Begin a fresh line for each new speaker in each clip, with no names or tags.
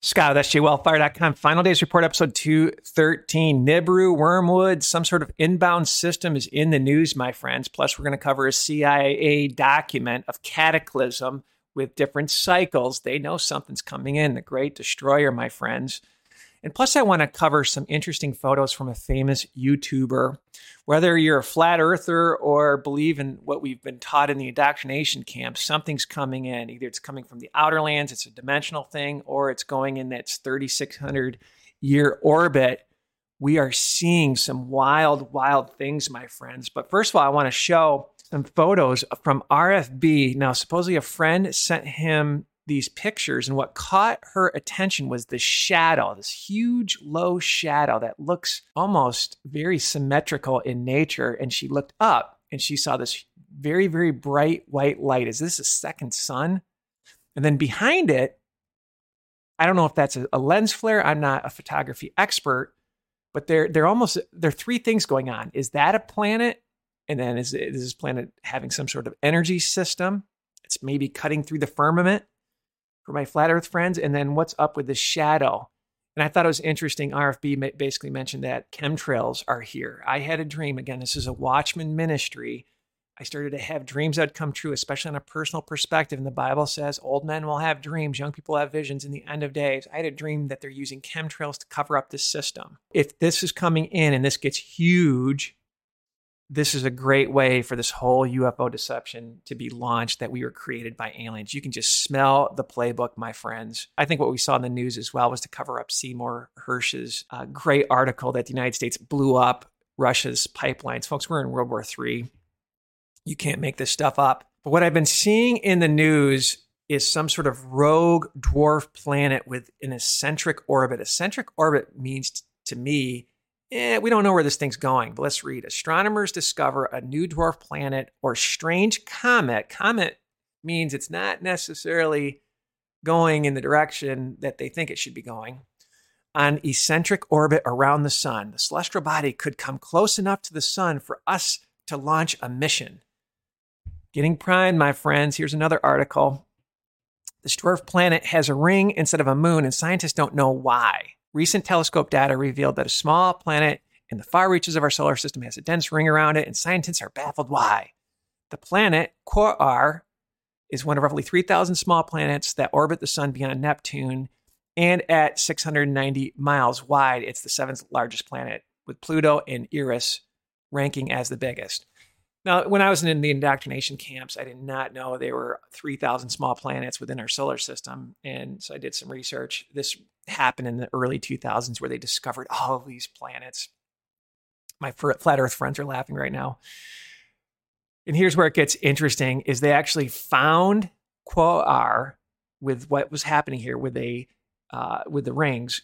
Scott, SJWellfire.com. Final days report episode 213. Nibiru, Wormwood, some sort of inbound system is in the news, my friends. Plus, we're going to cover a CIA document of cataclysm with different cycles. They know something's coming in. The great destroyer, my friends. And plus, I want to cover some interesting photos from a famous YouTuber. Whether you're a flat earther or believe in what we've been taught in the indoctrination camp, something's coming in. Either it's coming from the outer lands, it's a dimensional thing, or it's going in that 3,600 year orbit. We are seeing some wild, wild things, my friends. But first of all, I want to show some photos from RFB. Now, supposedly a friend sent him these pictures, and what caught her attention was the shadow, this huge low shadow that looks almost very symmetrical in nature. And she looked up and she saw this very, very bright white light. Is this a second sun? And then behind it, I don't know if that's a, lens flare. I'm not a photography expert, but there, there almost there are three things going on. Is that a planet? And then is, is this planet having some sort of energy system? It's maybe cutting through the firmament for my flat earth friends. And then what's up with the shadow? And I thought it was interesting. RFB basically mentioned that chemtrails are here. I had a dream. Again, this is a Watchman ministry. I started to have dreams that come true, especially on a personal perspective. And the Bible says old men will have dreams, young people have visions in the end of days. I had a dream that they're using chemtrails to cover up this system. If this is coming in and this gets huge, this is a great way for this whole UFO deception to be launched that we were created by aliens. You can just smell the playbook, my friends. I think what we saw in the news as well was to cover up Seymour Hersh's uh, great article that the United States blew up Russia's pipelines. Folks, we're in World War III. You can't make this stuff up. But what I've been seeing in the news is some sort of rogue dwarf planet with an eccentric orbit. Eccentric orbit means to me eh, we don't know where this thing's going, but let's read. Astronomers discover a new dwarf planet or strange comet. Comet means it's not necessarily going in the direction that they think it should be going. On eccentric orbit around the sun, the celestial body could come close enough to the sun for us to launch a mission. Getting primed, my friends. Here's another article. This dwarf planet has a ring instead of a moon, and scientists don't know why. Recent telescope data revealed that a small planet in the far reaches of our solar system has a dense ring around it, and scientists are baffled why. The planet, Quaoar, is one of roughly 3,000 small planets that orbit the sun beyond Neptune, and at 690 miles wide, it's the seventh largest planet, with Pluto and Eris ranking as the biggest. Now, when I was in the indoctrination camps, I did not know there were 3,000 small planets within our solar system. And so I did some research. This happened in the early 2000s where they discovered all of these planets. My flat earth friends are laughing right now. And here's where it gets interesting is they actually found Quaoar with what was happening here with a uh, with the rings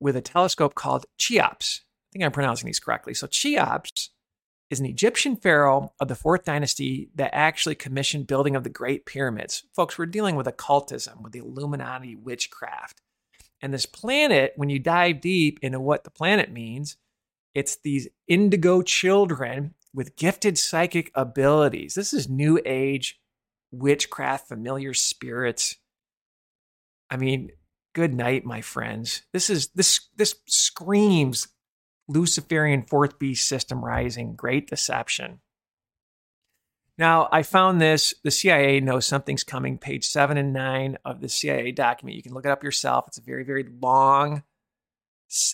with a telescope called Cheops. I think I'm pronouncing these correctly. So Cheops is an Egyptian pharaoh of the fourth dynasty that actually commissioned building of the Great Pyramids. Folks, we're dealing with occultism, with the Illuminati witchcraft. And this planet, when you dive deep into what the planet means, it's these indigo children with gifted psychic abilities. This is new age witchcraft, familiar spirits. I mean, good night, my friends. This is this this screams Luciferian fourth beast system rising, great deception. Now, I found this. The CIA knows something's coming. Page seven and nine of the CIA document. You can look it up yourself. It's a very, very long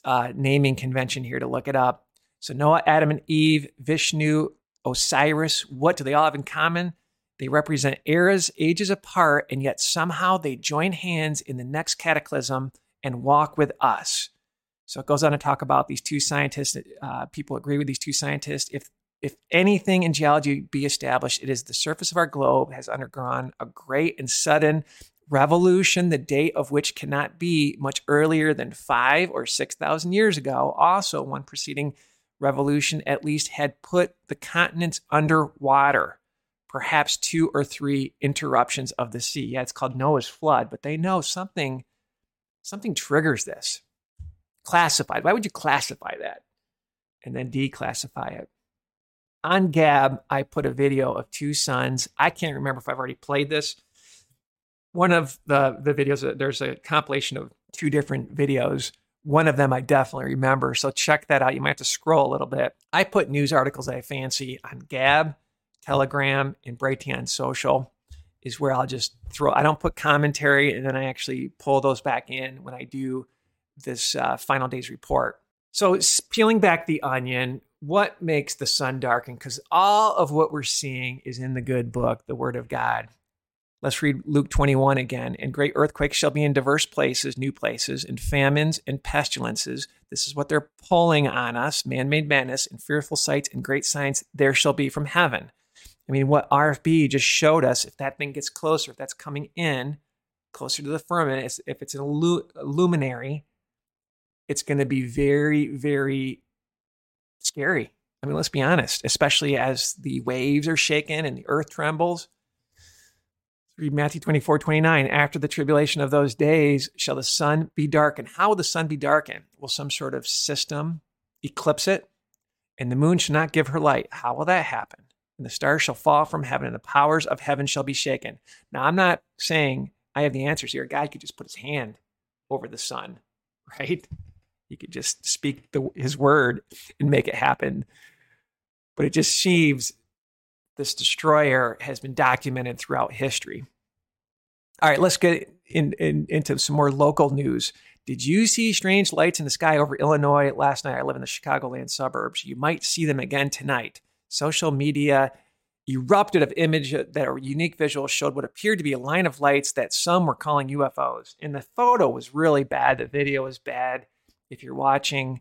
uh, naming convention here to look it up. So, Noah, Adam, and Eve, Vishnu, Osiris, what do they all have in common? They represent eras, ages apart, and yet somehow they join hands in the next cataclysm and walk with us. So it goes on to talk about these two scientists. Uh, people agree with these two scientists. If if anything in geology be established, it is the surface of our globe has undergone a great and sudden revolution, the date of which cannot be much earlier than five or six thousand years ago. Also, one preceding revolution at least had put the continents underwater. Perhaps two or three interruptions of the sea. Yeah, it's called Noah's flood, but they know something something triggers this classified. Why would you classify that and then declassify it? On Gab, I put a video of two suns. I can't remember if I've already played this. one of the the videos uh, there's a compilation of two different videos one of them i definitely remember so check that out you might have to scroll a little bit i put news articles that i fancy on gab telegram and Brighteon Social is where i'll just throw i don't put commentary and then i actually pull those back in when i do this uh, final days report so peeling back the onion what makes the sun darken because all of what we're seeing is in the good book the word of god Let's read Luke 21 again. And great earthquakes shall be in diverse places, new places, and famines and pestilences. This is what they're pulling on us man made madness and fearful sights and great signs there shall be from heaven. I mean, what RFB just showed us, if that thing gets closer, if that's coming in closer to the firmament, if it's a luminary, it's going to be very, very scary. I mean, let's be honest, especially as the waves are shaken and the earth trembles Read Matthew 24, 29. After the tribulation of those days shall the sun be darkened. How will the sun be darkened? Will some sort of system eclipse it? And the moon shall not give her light. How will that happen? And the stars shall fall from heaven, and the powers of heaven shall be shaken. Now, I'm not saying I have the answers here. God could just put his hand over the sun, right? He could just speak the, his word and make it happen. But it just seems this destroyer has been documented throughout history. All right, let's get in, in, into some more local news. Did you see strange lights in the sky over Illinois last night? I live in the Chicagoland suburbs. You might see them again tonight. Social media erupted of image that a unique visual showed what appeared to be a line of lights that some were calling UFOs. And the photo was really bad. The video was bad. If you're watching,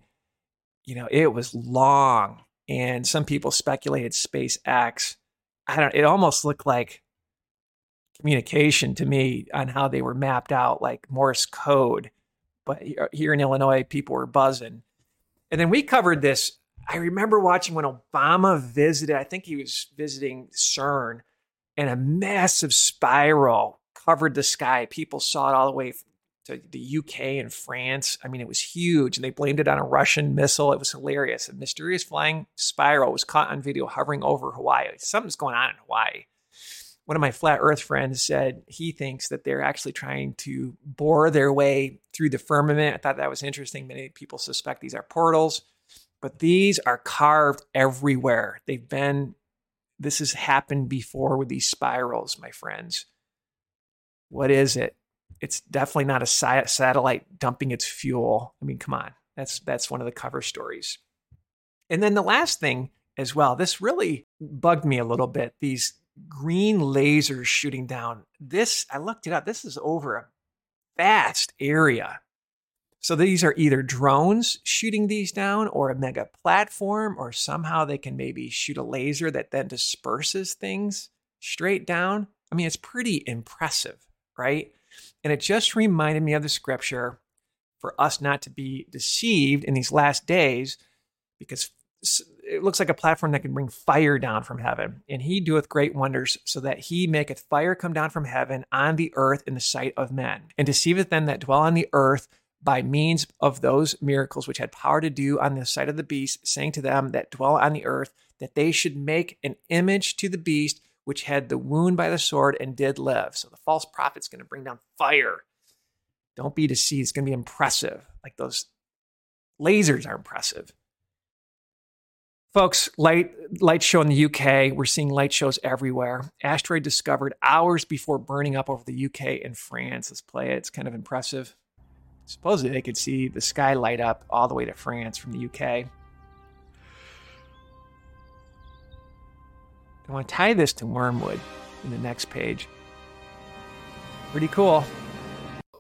you know, it was long. And some people speculated SpaceX I don't. It almost looked like communication to me on how they were mapped out, like Morse code. But uh, here in Illinois, people were buzzing. And then we covered this. I remember watching when Obama visited. I think he was visiting CERN, and a massive spiral covered the sky. People saw it all the way to the UK and France. I mean, it was huge, and they blamed it on a Russian missile. It was hilarious. A mysterious flying spiral was caught on video hovering over Hawaii. Something's going on in Hawaii. One of my flat Earth friends said he thinks that they're actually trying to bore their way through the firmament. I thought that was interesting. Many people suspect these are portals, but these are carved everywhere. They've been, this has happened before with these spirals, my friends. What is it? It's definitely not a satellite dumping its fuel. I mean, come on, that's that's one of the cover stories. And then the last thing as well, this really bugged me a little bit. These green lasers shooting down. This I looked it up. This is over a vast area. So these are either drones shooting these down or a mega platform, or somehow they can maybe shoot a laser that then disperses things straight down. I mean, it's pretty impressive, right? And it just reminded me of the scripture for us not to be deceived in these last days, because it looks like a platform that can bring fire down from heaven. And he doeth great wonders, so that he maketh fire come down from heaven on the earth in the sight of men, and deceiveth them that dwell on the earth by means of those miracles which had power to do on the sight of the beast, saying to them that dwell on the earth that they should make an image to the beast which had the wound by the sword and did live. So the false prophet's going to bring down fire. Don't be deceived. It's going to be impressive. Like those lasers are impressive. Folks, light light show in the UK. We're seeing light shows everywhere. Asteroid discovered hours before burning up over the UK and France. Let's play it. It's kind of impressive. Supposedly they could see the sky light up all the way to France from the UK. I want to tie this to wormwood in the next page. Pretty cool.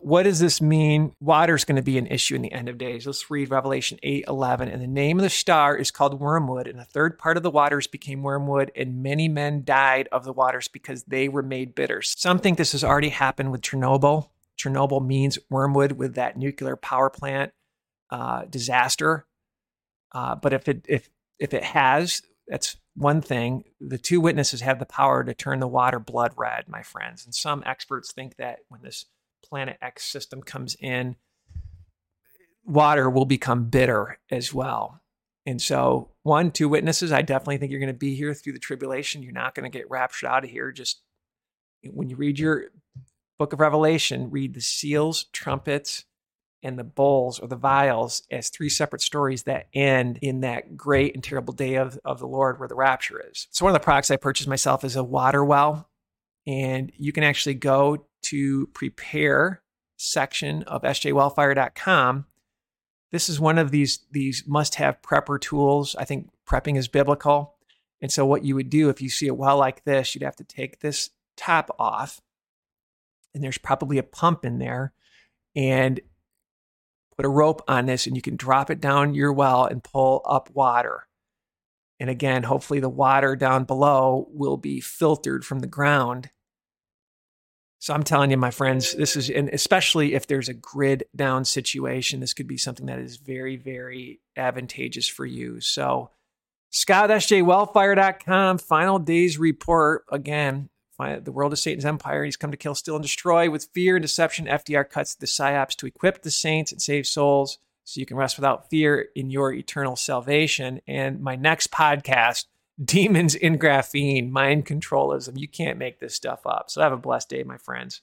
What does this mean? Water is going to be an issue in the end of days. Let's read Revelation 8 11. And the name of the star is called wormwood, and a third part of the waters became wormwood, and many men died of the waters because they were made bitter. Some think this has already happened with Chernobyl. Chernobyl means wormwood with that nuclear power plant uh, disaster. Uh, but if it if if it has, that's one thing. The two witnesses have the power to turn the water blood red, my friends. And some experts think that when this Planet X system comes in, water will become bitter as well. And so, one, two witnesses, I definitely think you're going to be here through the tribulation. You're not going to get raptured out of here. Just when you read your book of Revelation, read the seals, trumpets, and the bowls or the vials as three separate stories that end in that great and terrible day of, of the Lord where the rapture is. So, one of the products I purchased myself is a water well. And you can actually go to prepare section of sjwellfire.com. This is one of these, these must have prepper tools. I think prepping is biblical. And so, what you would do if you see a well like this, you'd have to take this top off, and there's probably a pump in there, and put a rope on this, and you can drop it down your well and pull up water. And again, hopefully, the water down below will be filtered from the ground. So I'm telling you, my friends, this is, and especially if there's a grid down situation, this could be something that is very, very advantageous for you. So Scott SJWellfire.com, final days report. Again, the world of Satan's empire. He's come to kill, steal, and destroy. With fear and deception, FDR cuts the psyops to equip the saints and save souls so you can rest without fear in your eternal salvation. And my next podcast, Demons in Graphene, Mind Controlism. You can't make this stuff up. So have a blessed day, my friends.